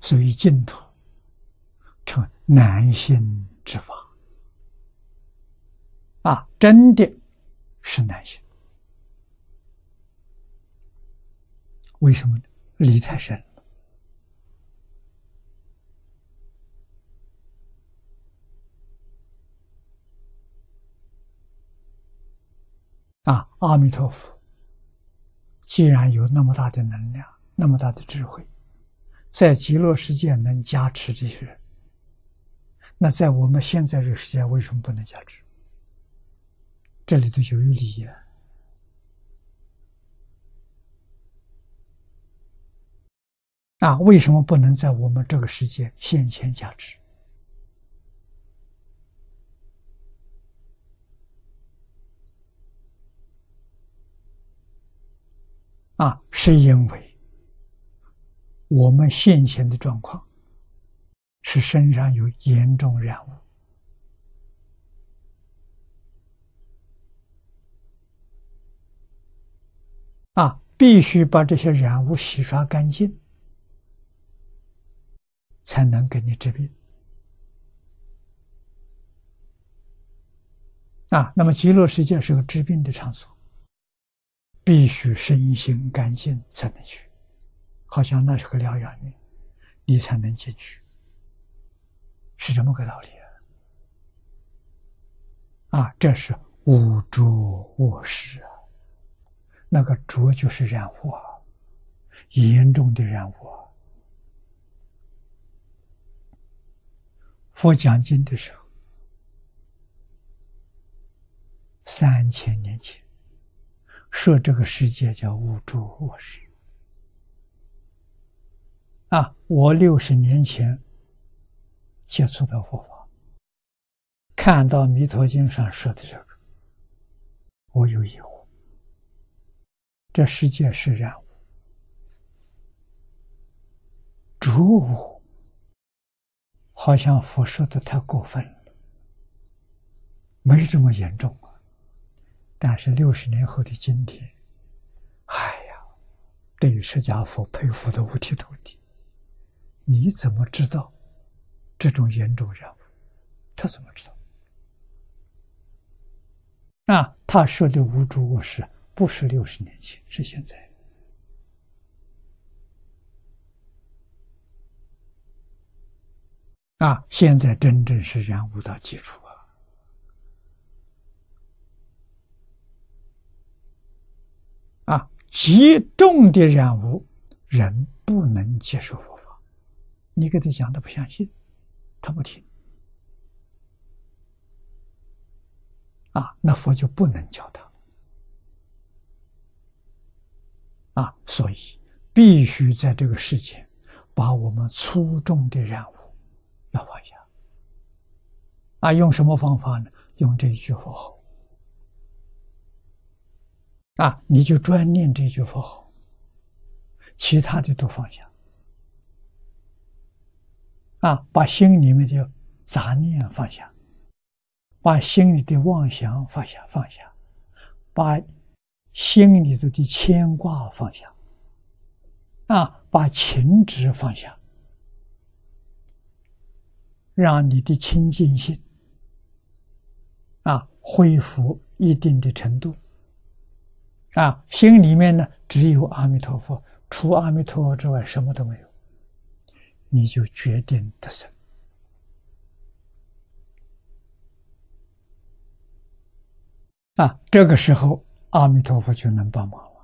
所以净土成难行之法啊，真的是难行。为什么呢？理太深了啊！阿弥陀佛，既然有那么大的能量，那么大的智慧，在极乐世界能加持这些人，那在我们现在这个世界为什么不能加持？这里头就有理呀。啊，为什么不能在我们这个世界现前加持？啊，是因为我们现前的状况是身上有严重染污啊，必须把这些染污洗刷干净。才能给你治病啊！那么极乐世界是个治病的场所，必须身心干净才能去，好像那是个疗养院，你才能进去，是这么个道理啊！这是污浊卧室啊，那个浊就是染污，严重的染污。佛讲经的时候，三千年前说这个世界叫无住卧室我六十年前接触到佛法，看到《弥陀经》上说的这个，我有疑惑：这世界是染污，浊污。好像佛说的太过分了，没这么严重啊。但是六十年后的今天，哎呀，对于释迦佛佩服的五体投地。你怎么知道这种严重人物？他怎么知道？啊，他说的无主无事，不是六十年前，是现在。啊，现在真正是染污的基础啊！啊，极重的染污，人不能接受佛法。你给他讲，他不相信，他不听。啊，那佛就不能教他。啊，所以必须在这个世间，把我们粗重的任务。要放下啊！用什么方法呢？用这一句佛号啊！你就专念这句佛号，其他的都放下啊！把心里面的杂念放下，把心里的妄想放下，放下，把心里头的牵挂放下啊！把情执放下。让你的清净心啊恢复一定的程度啊，心里面呢只有阿弥陀佛，除阿弥陀佛之外什么都没有，你就决定得胜啊。这个时候，阿弥陀佛就能帮忙了。